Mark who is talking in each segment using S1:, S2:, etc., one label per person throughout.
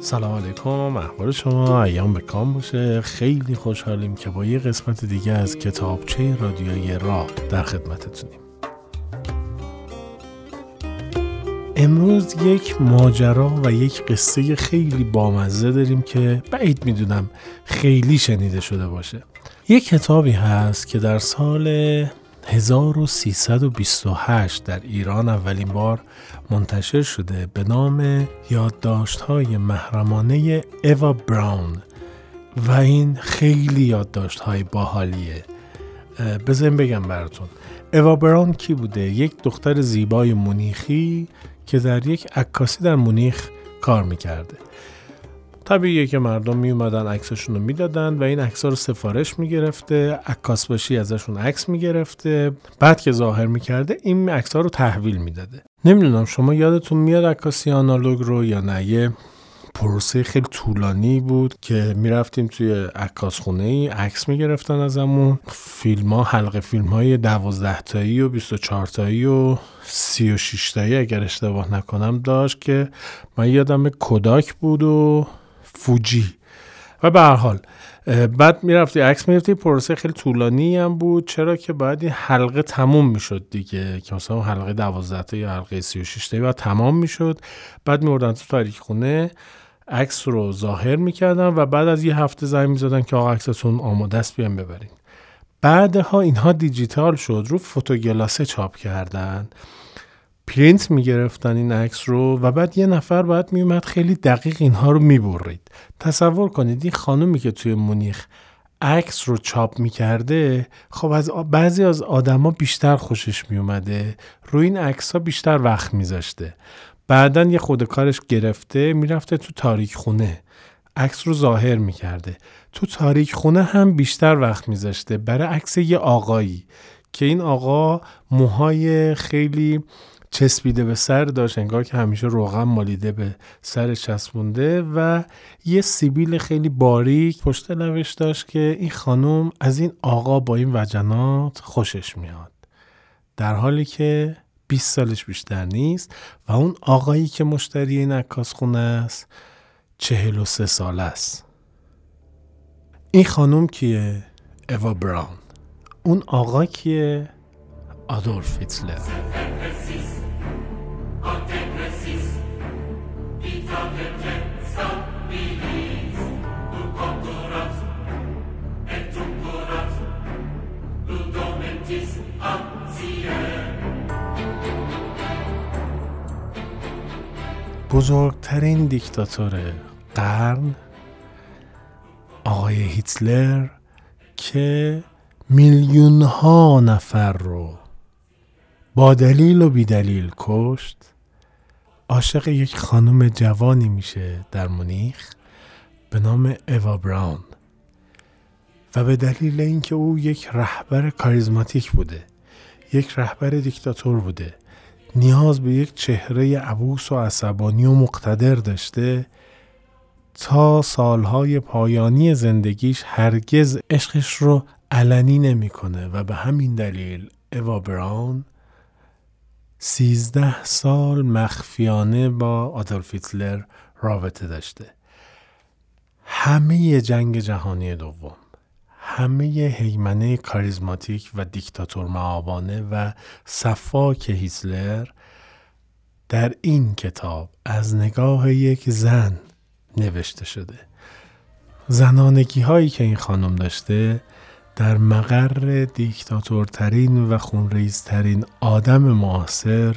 S1: سلام علیکم احوال شما ایام به کام باشه. خیلی خوشحالیم که با یه قسمت دیگه از کتابچه رادیوی راه در خدمتتونیم. امروز یک ماجرا و یک قصه خیلی بامزه داریم که بعید می‌دونم خیلی شنیده شده باشه. یک کتابی هست که در سال 1328 در ایران اولین بار منتشر شده به نام یادداشت های محرمانه ایوا براون و این خیلی یادداشت های باحالیه بزن بگم براتون. ایوا براون کی بوده؟ یک دختر زیبای مونیخی که در یک عکاسی در مونیخ کار می‌کرده. طبیعیه که مردم می اومدن عکسشون رو می‌دادن و این عکس رو سفارش می‌گرفته عکاس باشی ازشون عکس می‌گرفته. بعد که ظاهر می‌کرده این عکس رو تحویل می‌داده. نمی‌دونم شما یادتون میاد عکاسی آنالوگ رو یا نه؟ یه پروسه خیلی طولانی بود که می‌رفتیم توی عکاس خونه ای عکس می‌گرفتن ازمون. فیلم ها حلقه فیلم های دوازده تایی و 24 تایی و 36 تایی اگر اشتباه نکنم داشت که من یادم کوداک بود و فوجی. و به هر حال بعد می‌رفتی عکس می‌رفتی پروسه خیلی طولانی هم بود. چرا که باید این حلقه تموم می‌شد دیگه؟ که مثلا حلقه 12 تا یا حلقه 36 تا بعد تمام می‌شد. بعد میوردن تو تاریخ خونه عکس رو ظاهر می‌کردن و بعد از یه هفته زنگ می‌زدن که آقا عکستون آماده است بیان ببرین. بعدها اینها دیجیتال شد رو فوتوگلاسه چاپ کردن. پرینت می‌گرفتن این عکس رو و بعد یه نفر باید میومد خیلی دقیق اینها رو می‌برید. تصور کنید این خانومی که توی مونیخ عکس رو چاپ می‌کرده خب از بعضی از آدما بیشتر خوشش میومده روی این عکس ها بیشتر وقت میذاشته. بعدا یه خود کارش گرفته می‌رفته تو تاریک خونه. عکس رو ظاهر می‌کرده. تو تاریک خونه هم بیشتر وقت میذاشته. برای عکس یه آقایی. که این آقا موهای خیلی چسبیده به سر داشت انگار که همیشه روغن مالیده به سر چسبونده و یه سیبیل خیلی باریک پشت لبش داشت که این خانم از این آقا با این وجنات خوشش میاد در حالی که 20 سالش بیشتر نیست و اون آقایی که مشتری این عکاس خونه است 43 ساله است این خانم کیه؟ اوا براون اون آقا کیه؟ آدولف هیتلر بزرگترین دیکتاتور قرن آقای هیتلر که میلیون ها نفر رو با دلیل و بیدلیل کشت عاشق یک خانم جوانی میشه در مونیخ به نام اوا براون و به دلیل اینکه او یک رهبر کاریزماتیک بوده یک رهبر دیکتاتور بوده نیاز به یک چهره عبوس و عصبانی و مقتدر داشته تا سالهای پایانی زندگیش هرگز عشقش رو علنی نمی‌کنه و به همین دلیل اوا براون سیزده سال مخفیانه با آدولف هیتلر رابطه داشته. همه جنگ جهانی دوم همه هیمنه کاریزماتیک و دیکتاتور معابانه و صفاک هیتلر در این کتاب از نگاه یک زن نوشته شده. زنانگی هایی که این خانم داشته در مقر دیکتاتورترین و خونریزترین آدم معاصر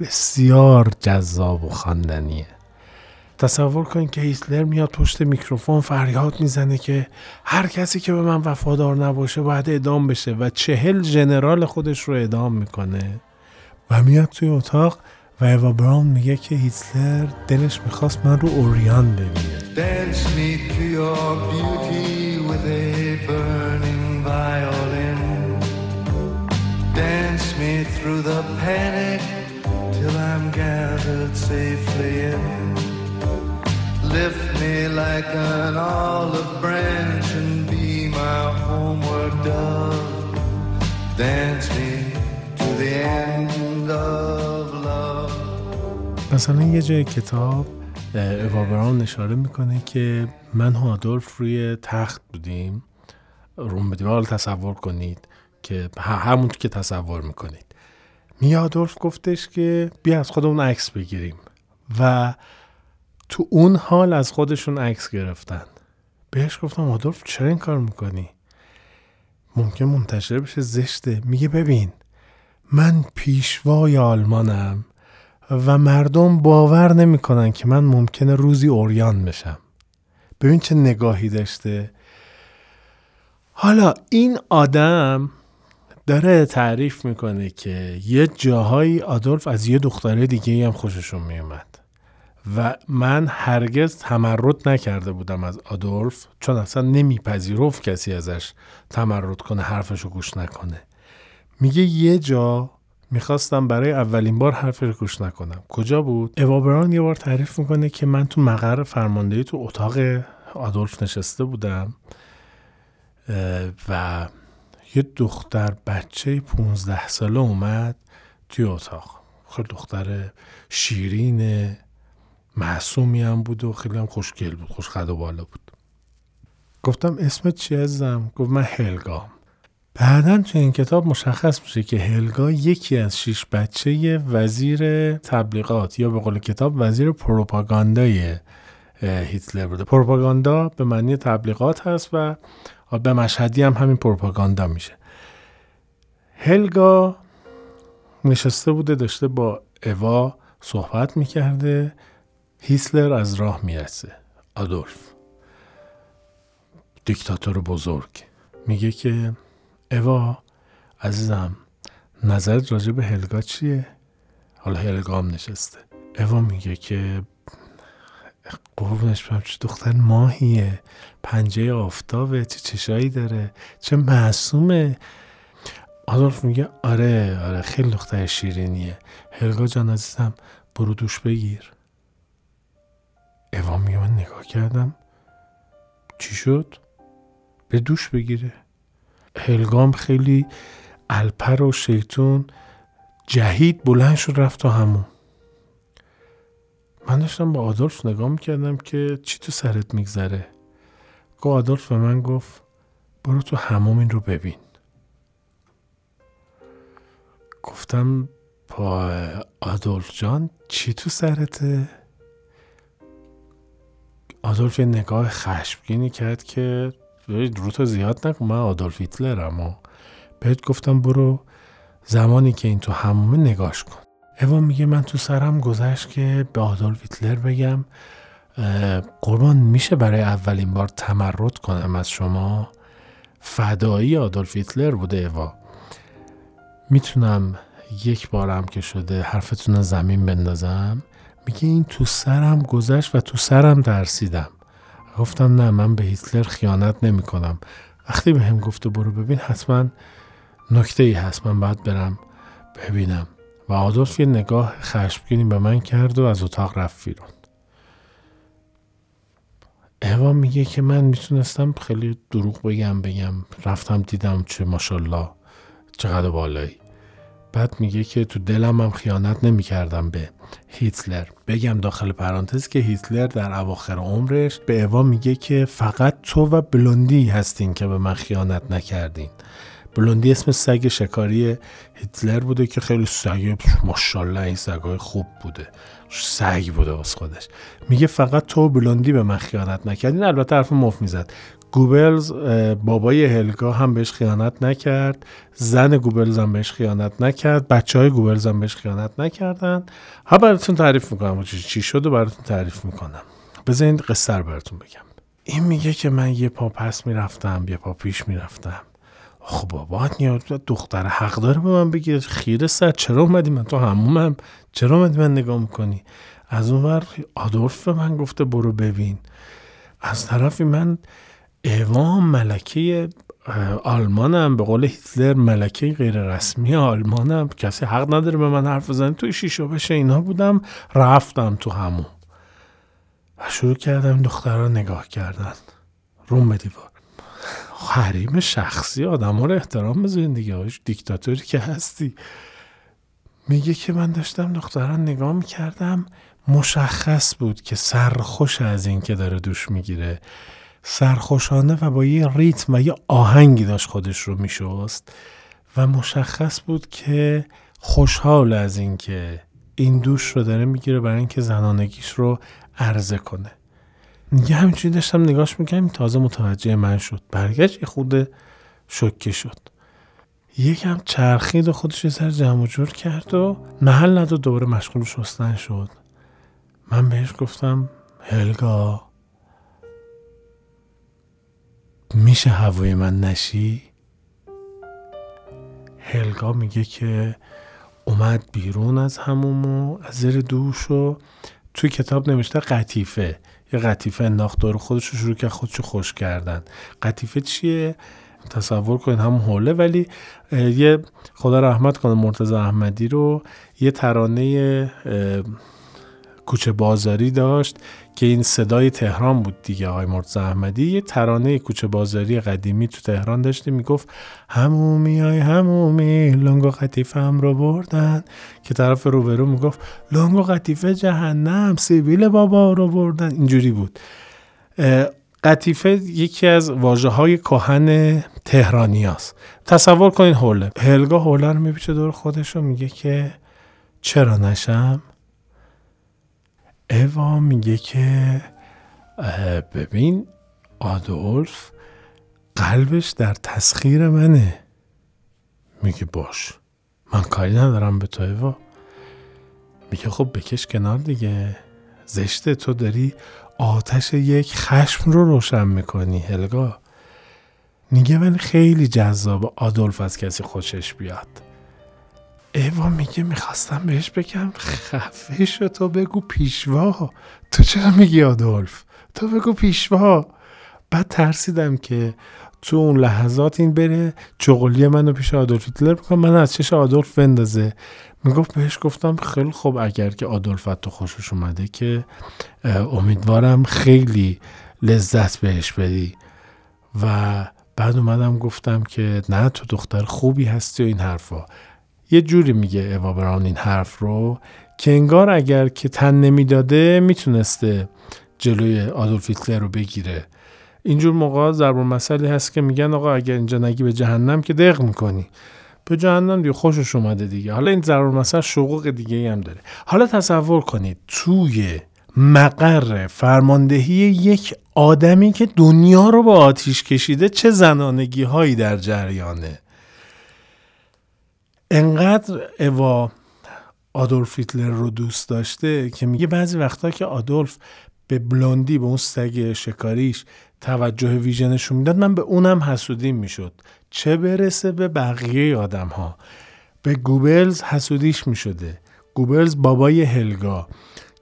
S1: بسیار جذاب و خواندنیه. تصور کن که هیتلر میاد پشت میکروفون فریاد می‌زنه که هر کسی که به من وفادار نباشه باید اعدام بشه و چهل ژنرال خودش رو اعدام می‌کنه. و میاد توی اتاق و ایوا براون میگه که هیتلر دلش می‌خواست من رو اوریان ببینه. Dance me through the panic till I'm gathered safely in. Lift me like an olive branch and be my homeward dove. Dance me to the end of love. مثلا یه جای کتاب اوا براون اشاره می‌کنه که من و آدولف روی تخت بودیم روم به تصور کنید که همون که تصور می‌کنید. میادولف گفتش که بیا از خودمون عکس بگیریم. و تو اون حال از خودشون عکس گرفتن. بهش گفتم آدولف چرا این کار می‌کنی؟ ممکن منتشر بشه زشته. میگه ببین من پیشوای آلمانم و مردم باور نمی‌کنن که من ممکنه روزی اوریان بشم. ببین چه نگاهی داشته. حالا این آدم داره تعریف می‌کنه که یه جاهایی آدولف از یه دختره دیگه هم خوششون میومد و من هرگز تمرد نکرده بودم از آدولف چون اصلا نمیپذیرفت کسی ازش تمرد کنه حرفشو گوش نکنه. میگه یه جا می‌خواستم برای اولین بار حرفش گوش نکنم. کجا بود؟ اوابران یه بار تعریف می‌کنه که من تو مقر فرماندهی تو اتاق آدولف نشسته بودم. و یه دختر بچه 15 ساله اومد توی اتاق. خیلی دختر شیرین معصومی هم بود و خیلی هم خوشگل بود خوش و بالا بود. گفتم اسمت چی ازم؟ گفت من هلگام بعدا تو این کتاب مشخص میشه که هلگا یکی از شش بچه وزیر تبلیغات یا به قول کتاب وزیر پروپاگاندای هیتلر بوده. پروپاگاندا به معنی تبلیغات هست و به مشهدی هم همین پروپاگاندا میشه. هلگا نشسته بوده داشته با اوا صحبت می‌کرده. هیتلر از راه می‌رسه. آدولف. دیکتاتور بزرگ. میگه که اوا عزیزم نظرت راجع به هلگا چیه؟ حالا هلگا هم نشسته. اوا میگه که قربونش برم چه دختر ماهیه پنجه آفتابه چه چشایی داره چه معصومه. آدولف میگه آره آره خیلی دختر شیرینیه. هلگا جان عزیزم برو دوش بگیر. اوا میگه من نگاه کردم. چی شد؟ به دوش بگیره. هلگام خیلی الپر و شیطون جهید بلند شد رفت تو همون من داشتم با آدولف نگاه می‌کردم که چی تو سرت میگذره. گو آدولف به من گفت برو تو هموم این رو ببین. گفتم با آدولف جان چی تو سرته؟ آدولف یه نگاه خشمگینی کرد که رو تو زیاد نکن من آدولف هیتلرم و بهت گفتم برو زمانی که این تو همومه نگاش کن. اوا میگه من تو سرم گذشت که به آدولف هیتلر بگم قربان میشه برای اولین بار تمرد کنم از شما؟ فدایی آدولف هیتلر بوده اوا. می‌تونم یک بارم که شده حرفتون زمین بندازم؟ میگه این تو سرم گذشت و تو سرم ترسیدم. گفتم نه من به هیتلر خیانت نمی کنم. وقتی به هم گفته برو ببین حتما نکته ای هست. من باید برم ببینم. و آدولف یه نگاه خشمگینی به من کرد و از اتاق رفت بیرون. اوا میگه که من می‌تونستم خیلی دروغ بگم بگم. رفتم دیدم چه ماشالله چقدر بالایی. بعد میگه که تو دلم هم خیانت نمی‌کردم به هیتلر. بگم داخل پرانتز که هیتلر در اواخر عمرش به اوا میگه که فقط تو و بلوندی هستین که به من خیانت نکردین. بلوندی اسم سگ شکاری هیتلر بوده که خیلی سگ ماشاءالله این سگای خوب بوده. سگ بوده از خودش. میگه فقط تو بلوندی به من خیانت نکردین البته حرف مف می‌زد. گوبلز بابای هلگا هم بهش خیانت نکرد. زن گوبلز هم بهش خیانت نکرد. بچه های گوبلز هم بهش خیانت نکردن. ها براتون تعریف می‌کنم. چی شد و براتون تعریف می‌کنم. بذارین قصه براتون بگم. این میگه که من یه پا پس می‌رفتم یه پا پیش می‌رفتم. خب بابا دختر حق داره به من بگه خیره سر چرا اومدی من؟ تو همومم. چرا اومدی من نگاه می‌کنی؟ از اونور آدولف به من گفته برو ببین. از طرفی من ایوان ملکه آلمانم به قول هیتلر ملکه غیر رسمی آلمانم. کسی حق نداره به من حرف بزنه. توی شیشو بشه اینا بودم رفتم تو همون و شروع کردم دخترها نگاه کردن. روم به دیوار حریم شخصی آدم ها رو احترام بذارین دیگه دیکتاتوری که هستی. میگه که من داشتم دختران نگاه می‌کردم مشخص بود که سرخوش از این که داره دوش می‌گیره. سرخوشانه و با یه ریتم و یه آهنگی داشت خودش رو میشست و مشخص بود که خوشحال از این که این دوش رو داره می‌گیره برای اینکه زنانگیش رو عرضه کنه. یه همینجوری داشتم نگاش می‌کنم تازه متوجه من شد. برگشت یه خود شکه شد. یکم چرخید و خودش سر جمع جور کرد و محل نداد دوباره مشغول شستن شد. من بهش گفتم هلگا میشه هوای من نشی؟ هلگا میگه که اومد بیرون از هموم و از زیر دوش و توی کتاب نوشته قطیفه. یه قطیفه انداخت دور خودش رو شروع کرد خودش خوش کردن. قطیفه چیه؟ تصور کنید همون حوله ولی یه خدا رحمت کنه مرتضی احمدی رو یه ترانه کوچه بازاری داشت که این صدای تهران بود دیگه آقای مرتضی احمدی. یه ترانه کوچه بازاری قدیمی تو تهران داشتی می‌گفت همومی های همومی لنگ و هم رو بردن. که طرف روبرو می‌گفت لنگ و قطیفه جهنم سیبیل بابا رو بردن. اینجوری بود. قطیفه یکی از واجه های کهن تهرانی هست. تصور کنین حوله هلگا حوله رو میپیچه دور خودش رو میگه که چرا نشم؟ اوا میگه که ببین آدولف قلبش در تسخیر منه. میگه باش من کاری ندارم به تو اوا میگه خب بکش کنار دیگه. زشته تو داری آتش یک خشم رو روشن می‌کنی هلگا. میگه من خیلی جذاب آدولف از کسی خوشش بیاد. ایوا میگه می‌خواستم بهش بگم خفه شو تو بگو پیشوا. تو چرا میگی آدولف؟ تو بگو پیشوا. بعد ترسیدم که تو اون لحظات این بره چغلی منو پیش آدولف هیتلر بکنم من از چش آدولف بندازه. می‌گفت بهش گفتم خیلی خوب اگر که آدولف تو خوشش اومده که امیدوارم خیلی لذت بهش بدی. و بعد اومدم گفتم که نه تو دختر خوبی هستی و این حرفا. یه جوری میگه اوا براون این حرف رو که انگار اگر که تن نمی‌داده می‌تونسته جلوی آدولف هیتلر رو بگیره. اینجور موقع ضرب مسئله هست که میگن آقا اگر اینجا نگی به جهنم که دق می‌کنی. به جهنم دیگه خوشش اومده دیگه. حالا این ضرب مسئله شقوق دیگه هم داره. حالا تصور کنید توی مقر فرماندهی یک آدمی که دنیا رو با آتیش کشیده چه زنانگی هایی در جریانه. انقدر اوا آدولف هیتلر رو دوست داشته که میگه بعضی وقتا که آدولف به بلوندی به اون سگ شکاریش توجه ویژنشون می‌داد من به اونم حسودیم می‌شد. چه برسه به بقیه آدم ها به گوبلز حسودیش می‌شده. گوبلز بابای هلگا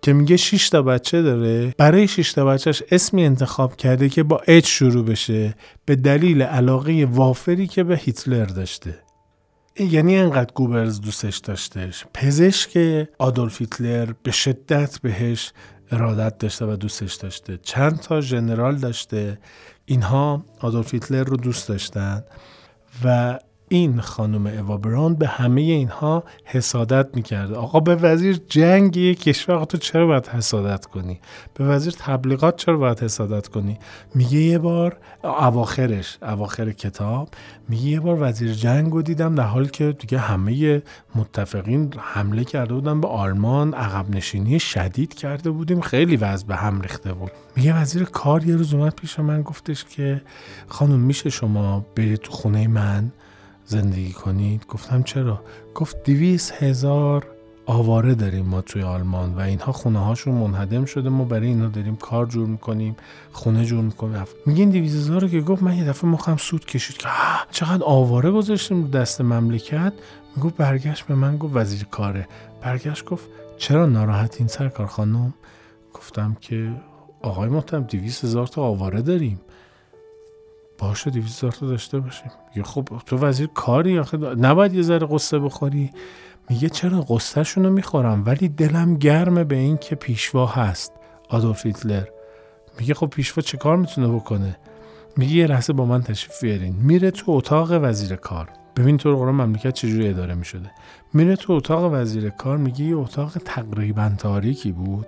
S1: که میگه 6 تا بچه داره. برای 6 تا بچهش اسمی انتخاب کرده که با اچ شروع بشه به دلیل علاقه وافری که به هیتلر داشته. یعنی انقدر گوبلز دوستش داشتش. پزشک آدولف هیتلر به شدت بهش ارادت داشته و دوستش داشته. چند تا ژنرال داشته. اینها آدولف هیتلر رو دوست داشتن و این خانم اوا براون به همه اینها حسادت می‌کرده. آقا به وزیر جنگ یک کشور تو چرا باید حسادت کنی؟ به وزیر تبلیغات چرا باید حسادت کنی؟ میگه یه بار اواخرش اواخر کتاب میگه یه بار وزیر جنگ رو دیدم در حالی که دیگه همه متفقین حمله کرده بودن به آلمان عقب نشینی شدید کرده بودیم خیلی وضع به هم ریخته بود. میگه وزیر کار یه روز اومد پیش من گفتش که خانم میشه شما برید تو خونه من؟ زندگی کنید؟ گفتم چرا؟ گفت دیویس هزار آواره داریم ما توی آلمان و اینها خونه هاشون منهدم شده ما برای اینا داریم کار جور می‌کنیم خونه جور می‌کنیم. میگین دیویس هزار که گفت من یه دفعه مخم سود کشید که چقدر آواره گذاشتیم دست مملکت؟ می‌گفت برگشت به من گفت وزیر کاره. برگشت گفت چرا ناراحت این سرکار خانم؟ گفتم که آقای محترم دیویس هزار تا آواره داریم. باشه دیویز تا داشته باشیم. میگه خب تو وزیر کاری آخه نباید یه ذره قصه بخوری. میگه چرا قصهشون رو می‌خورم؟ ولی دلم گرمه به این که پیشوا هست. آدولف هیتلر. میگه خب پیشوا چه کار می‌تونه بکنه؟ میگه یه لحظه با من تشریف بیارین. میره تو اتاق وزیر کار. ببین تو قرآن مملکت چجوری اداره می شده میره تو اتاق وزیر کار میگه یه اتاق تقریبا تاریکی بود.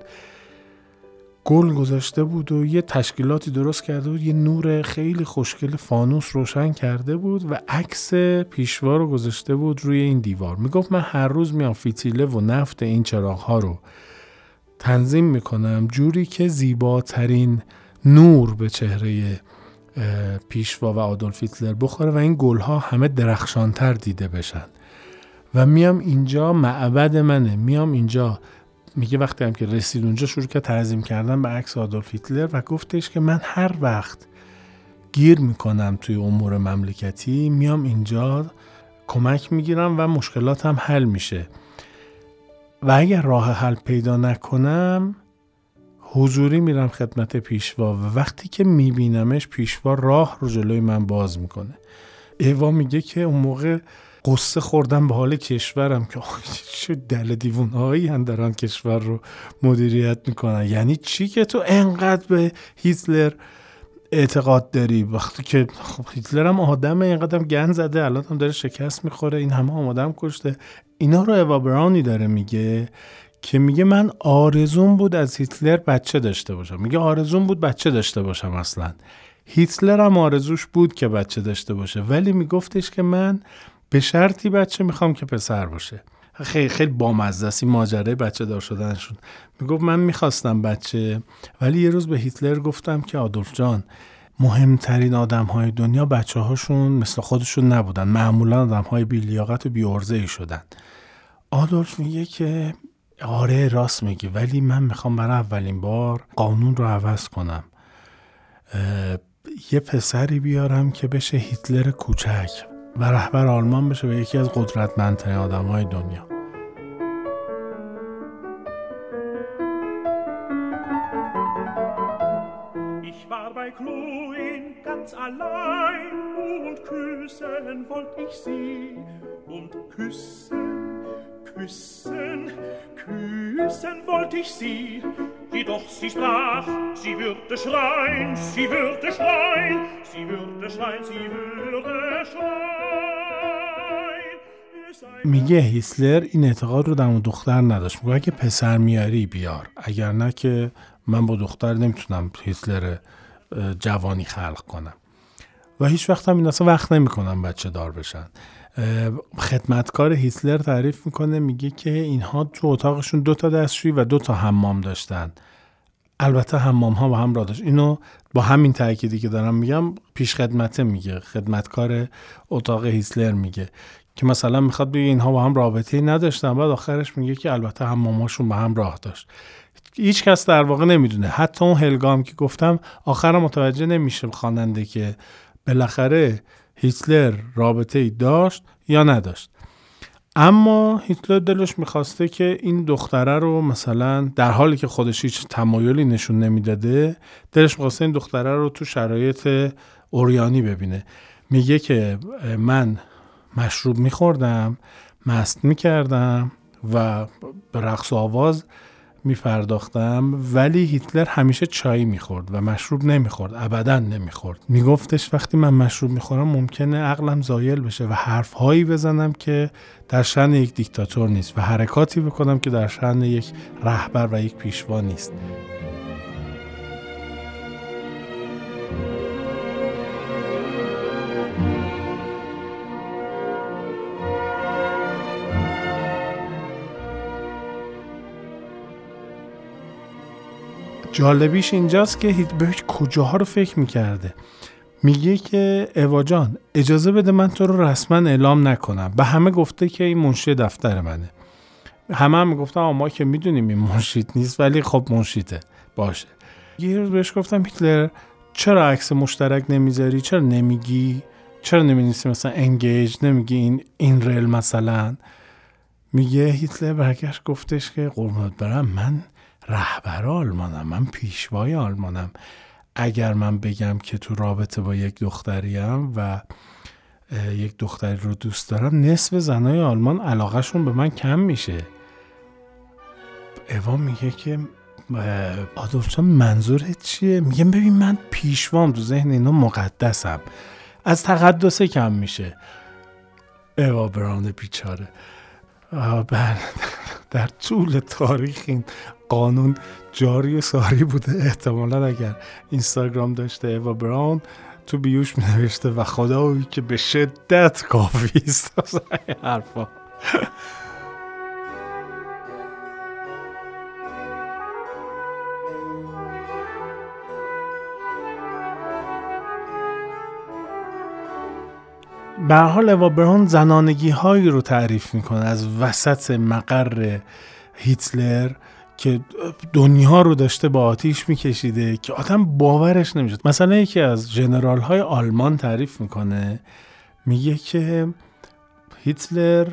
S1: گل گذاشته بود و یه تشکیلاتی درست کرده بود یه نور خیلی خوشگل فانوس روشن کرده بود و عکس پیشوا رو گذاشته بود روی این دیوار. می‌گفت من هر روز میام فیتیله و نفت این چراغ ها رو تنظیم می‌کنم جوری که زیباترین نور به چهره پیشوا و آدولف هیتلر بخوره و این گلها همه درخشانتر دیده بشن. و میام اینجا معبد منه. میام اینجا میگه وقتی هم که رسید اونجا شروع کرد تعظیم کردن به عکس آدولف هیتلر و گفتش که من هر وقت گیر می‌کنم توی امور مملکتی میام اینجا کمک می‌گیرم و مشکلاتم حل میشه. و اگر راه حل پیدا نکنم حضوری میرم خدمت پیشوا و وقتی که میبینمش پیشوا راه رو جلوی من باز می‌کنه. ایوا میگه که اون موقع قصه خوردم به حال کشورم که چه دل دیوون هایی دارن کشور رو مدیریت می‌کنن. یعنی چی که تو انقدر به هیتلر اعتقاد داری؟ وقتی که خب هیتلر هم آدمه اینقدر گن زده الان هم داره شکست می‌خوره این همه آمادم کشته. اینا رو اوا برانی داره میگه که میگه من آرزون بود از هیتلر بچه داشته باشم. میگه آرزون بود بچه داشته باشم اصلا. هیتلر هم آرزوش بود که بچه داشته باشه. ولی میگفتش که من به شرطی بچه می‌خوام که پسر باشه. خیلی خیلی بامزه است. این ماجرای بچه دار شدنشون. می‌گفت من می‌خواستم بچه ولی یه روز به هیتلر گفتم که آدولف جان مهمترین آدم های دنیا بچه هاشون مثل خودشون نبودن. معمولا آدم های بیلیاقت و بیارزه ای شدن. آدولف میگه که آره راست میگی ولی من می‌خوام برای اولین بار قانون رو عوض کنم. یه پسری بیارم که بشه هیتلر کوچک. و رهبر آلمان بشه و یکی از قدرتمندترین آدم های دنیا küssen wollt ich sie und küssen, küssen, küssen wollt ich sie. Jedoch sie sprach, sie würde schreien, sie würde schreien, sie würde schreien, sie würde schreien. میگه هیسلر این اعتقاد رو در دختر نداشت. میگه اگه پسر میاری بیار. اگر نه که من با دختر نمی‌تونم هیتلر جوانی خلق کنم. و هیچ وقت هم این اصلا وقت نمی‌کنم بچه دار بشن. خدمتکار هیتلر تعریف می‌کنه میگه که اینها تو اتاقشون دو تا دستشویی و دو تا حمام داشتن. البته حمام ها با هم را داشت. اینو با همین تأکیدی که دارم میگم پیش خدمته میگه. خدمتکار اتاق هیتلر میگه که مثلا می‌خواد بگه اینها با هم رابطه نداشتن. بعد آخرش میگه که البته حماماشون با هم راه داشت. هیچ کس در واقع نمی‌دونه. حتی اون هلگام که گفتم آخر متوجه نمیشه خواننده که بالاخره هیتلر رابطه ای داشت یا نداشت. اما هیتلر دلش می‌خواسته که این دختره رو مثلا در حالی که خودش هیچ تمایلی نشون نمی‌داده دلش می‌خواسته این دختره رو تو شرایط اوریانی ببینه. میگه که من مشروب میخوردم مست می‌کردم و به رقص و آواز میپرداختم ولی هیتلر همیشه چای می‌خورد و مشروب نمی‌خورد ابدا نمی‌خورد. میگفتش وقتی من مشروب می‌خورم ممکنه عقلم زایل بشه و حرفهایی بزنم که در شن یک دیکتاتور نیست و حرکاتی بکنم که در شن یک رهبر و یک پیشوا نیست. جالبیش اینجاست که به کجاها رو فکر می‌کرده. میگه که اوا جان اجازه بده من تو رو رسما اعلام نکنم. به همه گفته که این منشی دفتر منه. همه هم می‌گفتن ما که می‌دونیم این منشید نیست ولی خب منشیده باشه. یه روز بهش گفتم هیتلر چرا عکس مشترک نمی‌ذاری؟ چرا نمیگی؟ چرا نمینیسی مثلا انگیج نمیگی این این ریل مثلا؟ میگه هیتلر برگشت گفتش که قربونت برم من رهبر آلمانم من پیشوای آلمانم. اگر من بگم که تو رابطه با یک دختریم و یک دختری رو دوست دارم نصف زنای آلمان علاقهشون به من کم میشه. اوا میگه که آدولف منظورت چیه؟ میگم ببین من پیشوام تو ذهن اینا مقدسم. از تقدسه کم میشه. اوا براون بیچاره. در طول تاریخ این قانون جاری و ساری بوده. احتمالا اگر اینستاگرام داشته اوا براون تو بیوش می نوشته و خدایی که به شدت کافی است. حرفا. به حال اوا زنانگی هایی رو تعریف می‌کنه از وسط مقر هیتلر که دنیا رو داشته با آتیش میکشیده که آدم باورش نمیشه مثلا یکی از جنرال های آلمان تعریف می‌کنه میگه که هیتلر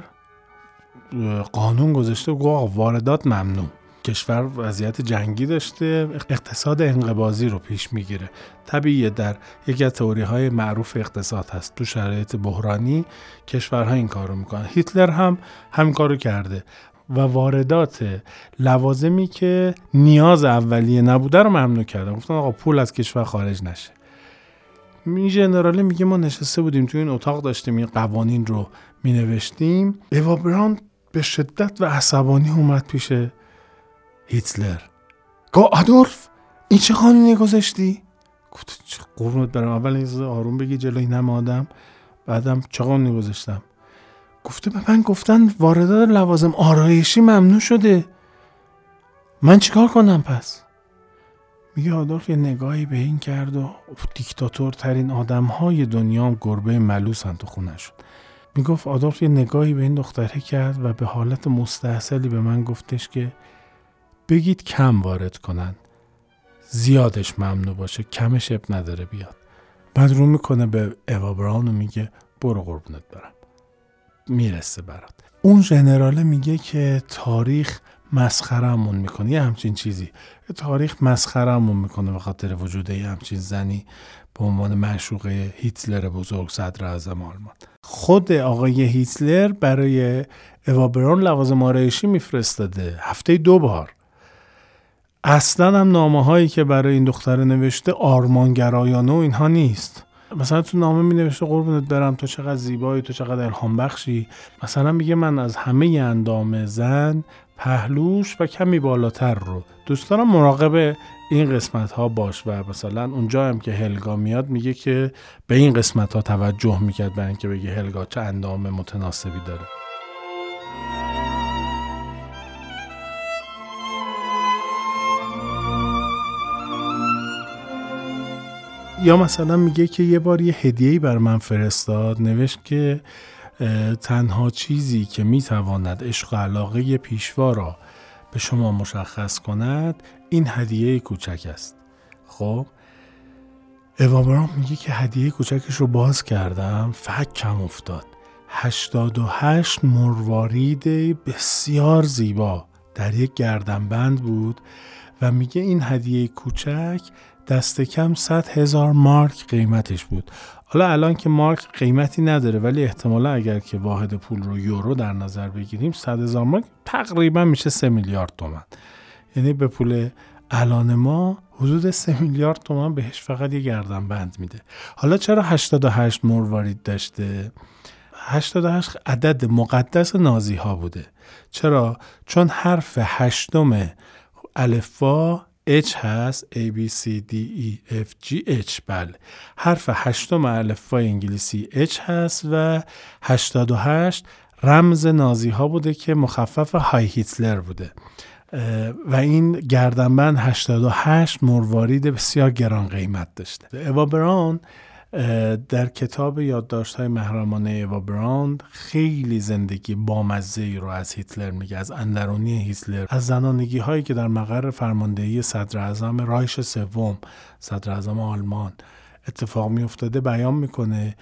S1: قانون گذاشته و واردات ممنوع. کشور وضعیت جنگی داشته اقتصاد انقبازی رو پیش می‌گیره. طبیعیه در یکی از تئوری های معروف اقتصاد هست. تو شرایط بحرانی کشورها این کار رو می‌کنن. هیتلر هم همین کار رو کرده و واردات لوازمی که نیاز اولیه نبوده رو ممنوع کردن. گفتن آقا پول از کشور خارج نشه. می جنراله میگه ما نشسته بودیم تو این اتاق داشتیم این قوانین رو می نوشتیم ایوا براون به شدت و عصبانی اومد پیش هیتلر. گو آدولف این چه قانونی گذاشتی؟ گفت قرونت برم. اول این آروم بگی جلوی نم آدم. بعدم چه قانونی گذاشتم؟ گفته به من گفتن واردات لوازم آرایشی ممنوع شده. من چیکار کنم پس؟ میگه آدولف یه نگاهی به این کرد و دیکتاتور ترین آدم های دنیا گربه ملوسن تو خونه شد. می‌گفت آدولف یه نگاهی به این دختره کرد و به حالت مستحصلی به من گفتش که بگید کم وارد کنن. زیادش ممنوع باشه کمش اب نداره بیاد. بعد رو می‌کنه به اوا براون میگه برو قربونت برم. می‌رسه برات. اون ژنراله میگه که تاریخ مسخرمون می‌کنه. یه همچین چیزی. تاریخ مسخرمون می‌کنه به خاطر وجود یه همچین زنی به عنوان معشوق هیتلر بزرگ صدر اعظم آلمان. خود آقای هیتلر برای اوابرون لوازم آرایشی میفرستاده. هفته دو بار. اصلا هم نامه هایی که برای این دختره نوشته آرمانگرایانه و اینها نیست. مثلا تو نامه می نوشته قربونت برم تو چقدر زیبایی تو چقدر الهام بخشی. مثلا میگه من از همه اندام زن پهلوش و کمی بالاتر رو. دوست دارم مراقب این قسمت ها باش و مثلا اونجا هم که هلگا میاد میگه که به این قسمت ها توجه می‌کرد برای اینکه بگه هلگا چه اندام متناسبی داره. یا مثلا میگه که یه بار یه هدیه‌ای بر من فرستاد نوشت که تنها چیزی که می‌تواند عشق و علاقه پیشوا را به شما مشخص کند این هدیه کوچک است. خب؟ اوابرام میگه که هدیه کوچکش رو باز کردم فک کم افتاد 88 مروارید بسیار زیبا در یک گردنبند بود و میگه این هدیه کوچک دست کم 100 هزار مارک قیمتش بود. حالا الان که مارک قیمتی نداره ولی احتمالا اگر که واحد پول رو یورو در نظر بگیریم 100 هزار مارک تقریبا میشه 3 میلیارد تومن یعنی به پول الان ما حدود 3 میلیارد تومن بهش فقط یه گردن بند میده. حالا چرا 88 مروارید داشته؟ 88 عدد مقدس نازی ها بوده. چرا؟ چون حرف هشتم الفا H هست A B C D E F G H. بله. حرف هشتم الفبای انگلیسی H هست و 88 رمز نازی ها بوده که مخفف های هیتلر بوده. و این گردنبند 88 مروارید بسیار گران قیمت داشته. اوا براون در کتاب یادداشت های محرمانه براند خیلی زندگی بامزه ای رو از هیتلر میگه از اندرونی هیتلر. از زنانگی هایی که در مقر فرماندهی صدر اعظم رایش سوم صدر اعظم آلمان اتفاق می افتاده بیان می‌کنه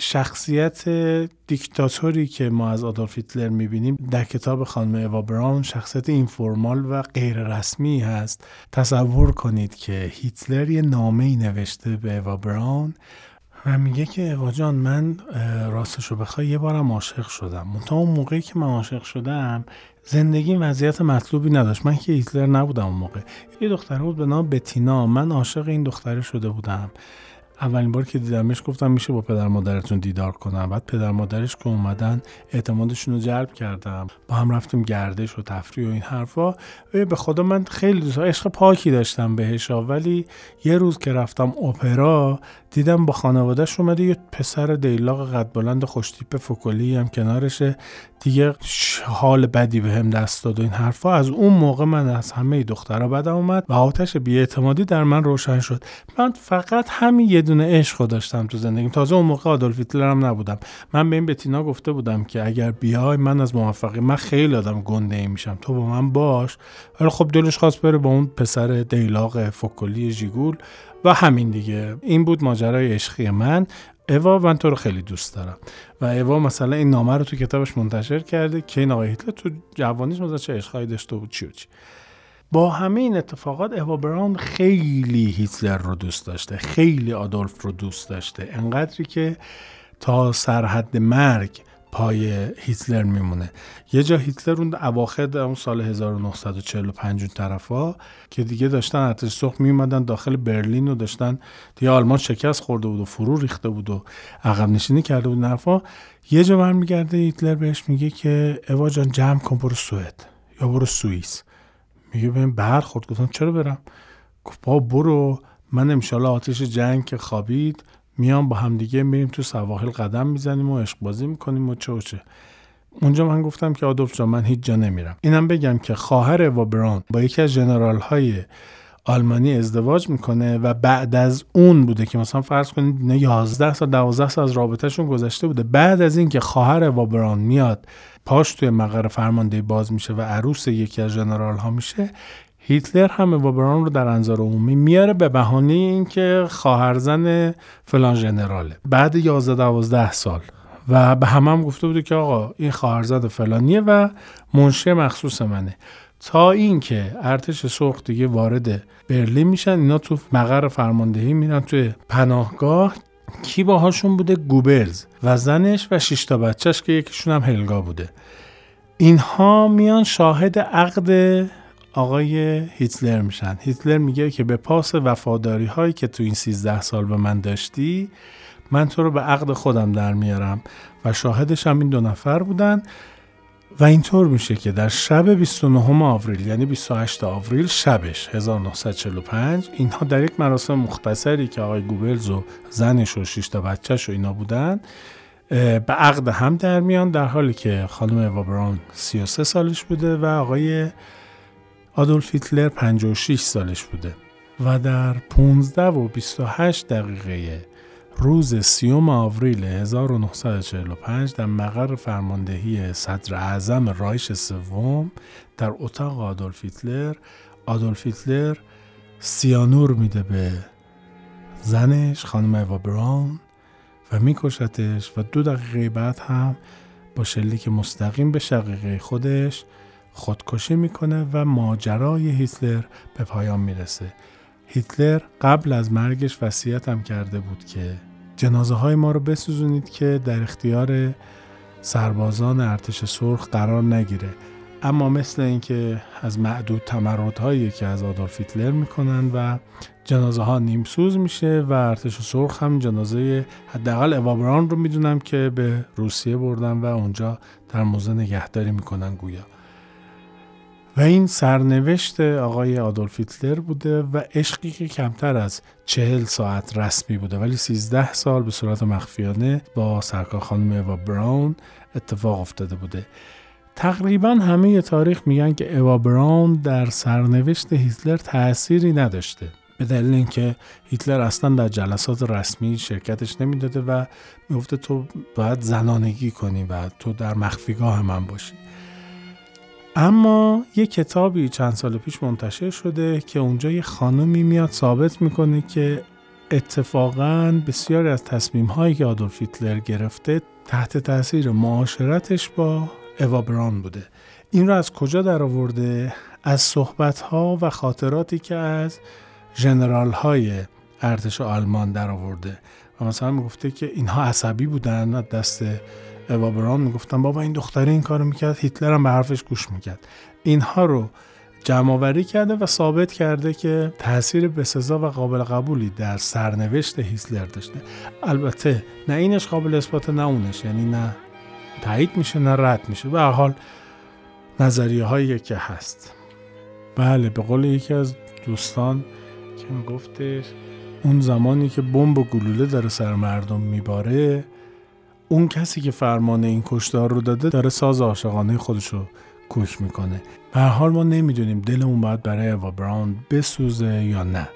S1: شخصیت دیکتاتوری که ما از آدولف هیتلر می‌بینیم در کتاب خانم ایوا براون شخصیت اینفورمال و غیر رسمی هست. تصور کنید که هیتلر یه نامه ای نوشته به ایوا براون و میگه که ایوا جان من راستش رو بخوای یه بارم عاشق شدم. منتها اون موقعی که من عاشق شدم زندگی وضعیت مطلوبی نداشت. من که هیتلر نبودم اون موقع. یه دختره بود به نام بتینا. من عاشق این دختره شده بودم. اولین بار که دیدمش گفتم میشه با پدر مادرتون دیدار کنم. بعد پدر مادرش که اومدن اعتمادشون رو جلب کردم. با هم رفتیم گردش و تفریح و این حرفا. به خدا من خیلی دوست عشق پاکی داشتم بهش. ولی یه روز که رفتم اپرا دیدم با خانوادهش اومده یه پسر دیلاق قد بلند خوشتیپ فکلی هم کنارشه. دیگه حال بدی به هم دست داد و این حرفا. از اون موقع من از همه دخترها بدم اومد و آتش بیاعتمادی در من روشن شد. من فقط همین دونه عشق داشتم تو زندگیم. تازه اون موقع آدولف هیتلر هم نبودم. من به این بتینا گفته بودم که اگر بیای من از موفقی من خیلی آدم گنده ای میشم. تو با من باش. ولی خب دلش خواست بره با اون پسر دیلاق فکلی جیگول و همین دیگه. این بود ماجرای عشقی من. اوا من تو رو خیلی دوست دارم. و اوا مثلا این نامه رو تو کتابش منتشر کرده که این آقای هیتلر تو جوانیش مثلا چه عشقایی داشته بود چی و چی. با همه این اتفاقات اوا براون خیلی هیتلر رو دوست داشته خیلی آدولف رو دوست داشته. انقدری که تا سرحد مرگ پای هیتلر میمونه. یه جا هیتلر اون اواخر اون سال 1945 اون طرفا که دیگه داشتن ارتش سرخ میومدن داخل برلین و داشتن دیگه آلمان شکست خورده بود و فرو ریخته بود و عقب نشینی کرده بود نرفا یه جا برمیگرده هیتلر بهش میگه که اوا جان جمع کن سوئد یا برو سوئیس. میگه بهم برخورد. گفتم چرا برم؟ گفت با برو من امشالا آتش جنگ که خوابید میام با همدیگه میریم تو سواحل قدم می‌زنیم و عشق بازی می‌کنیم و چه و چه. اونجا من گفتم که آدولف جان من هیچ جا نمیرم. اینم بگم که خواهر و با یکی از جنرال های آلمانی ازدواج می‌کنه و بعد از اون بوده که مثلا فرض کنید نه 11 سال 12 سال از رابطهشون گذشته بوده. بعد از اینکه خواهر وابران میاد پاش توی مقر فرمانده باز میشه و عروس یکی از جنرال ها میشه هیتلر هم وابران رو در انظار عمومی میاره به بهانه اینکه خواهرزن فلان جنراله. بعد 11 12 سال. و به همه هم گفته بوده که آقا این خواهرزاد فلانیه و منشی مخصوص منه. تا اینکه ارتش سرخ دیگه وارد برلین میشن اینا تو مقر فرماندهی میرن توی پناهگاه. کی باهاشون بوده؟ گوبلز و زنش و شش تا بچهش که یکیشون هم هلگا بوده. اینها میان شاهد عقد آقای هیتلر میشن. هیتلر میگه که به پاس وفاداری هایی که تو این 13 سال به من داشتی من تو رو به عقد خودم در میارم. و شاهدش هم این دو نفر بودن. و اینطور میشه که در شب 29 آوریل یعنی 28 آوریل شبش 1945 اینها در یک مراسم مختصری که آقای گوبلز و زنش و شش تا بچهش و اینا بودن به عقد هم در میان در حالی که خانم اوا براون 33 سالش بوده و آقای آدولف هیتلر 56 سالش بوده و در 15 و 28 دقیقه روز سیوم آوریل 1945 در مقر فرماندهی صدر اعظم رایش سوم در اتاق آدولف هیتلر آدولف هیتلر سیانور میده به زنش خانم ایوا براون و میکشتش و دو دقیقه بعد هم با شلیک مستقیم به شقیقه خودش خودکشی می‌کنه و ماجرای هیتلر به پایان می‌رسه. هیتلر قبل از مرگش وصیت هم کرده بود که جنازه های ما رو بسوزونید که در اختیار سربازان ارتش سرخ قرار نگیره. اما مثل اینکه از معدود هایی که از آدولف هیتلر می‌کنن و جنازه ها نیمسوز میشه و ارتش سرخ هم جنازه حداقل اوابران رو می‌دونم که به روسیه بردن و اونجا در موزه نگهداری می‌کنن گویا. و این سرنوشت آقای آدولف هیتلر بوده و عشقی که کمتر از چهل ساعت رسمی بوده. ولی سیزده سال به صورت مخفیانه با سرکار خانم اوا براون اتفاق افتاده بوده. تقریبا همه تاریخ میگن که اوا براون در سرنوشت هیتلر تأثیری نداشته. به دلیل اینکه هیتلر اصلا در جلسات رسمی شرکتش نمی‌داده و می‌گفته تو باید زنانگی کنی و تو در مخفیگاه من باشی. اما یه کتابی چند سال پیش منتشر شده که اونجا یه خانمی میاد ثابت می‌کنه که اتفاقا بسیاری از تصمیم هایی که آدولف هیتلر گرفته تحت تاثیر معاشرتش با اوا بران بوده. این را از کجا در آورده از صحبت ها و خاطراتی که از ژنرال های ارتش آلمان در آورده و مثلا می‌گفته که اینها عصبی بودن دست اوا بران می‌گفتن بابا این دختره این کارو می‌کرد هیتلر هم به حرفش گوش می‌کرد. اینها رو جمعآوری کرده و ثابت کرده که تاثیر بسزا و قابل قبولی در سرنوشت هیتلر داشته. البته نه اینش قابل اثبات نه اونش. یعنی نه تایید میشه نه رد میشه. به حال نظریه هایی که هست. بله به قول یکی از دوستان که میگفتش اون زمانی که بمب و گلوله داره سر مردم میباره اون کسی که فرمان این کشتار رو داده داره ساز عاشقانه خودش رو کوک می‌کنه. به حال ما نمی‌دونیم دلمون باید برای اوا براون بسوزه یا نه.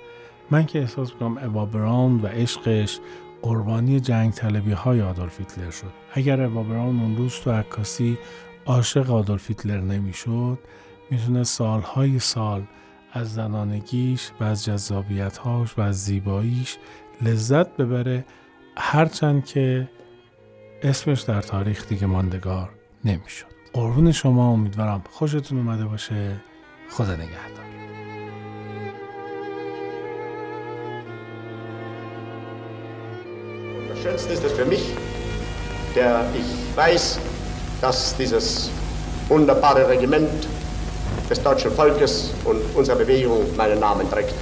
S1: من که احساس می‌کنم اوا براون و عشقش قربانی جنگ طلبی های آدولف هیتلر شد. اگر اوا براون اون روز تو عکاسی عاشق آدولف هیتلر نمی‌شد می‌تونه سالهای سال از زنانگیش و از جذابیتهاش و از زیباییش لذت ببره. هرچند که اسمش در تاریخ دیگه ماندگار نمیشد قربون شما امیدوارم خوشتون اومده باشه خدا نگهدار
S2: Schönste ist es für mich, der ich weiß, dass dieses wunderbare Regiment des deutschen Volkes und unserer Bewegung meinen Namen trägt.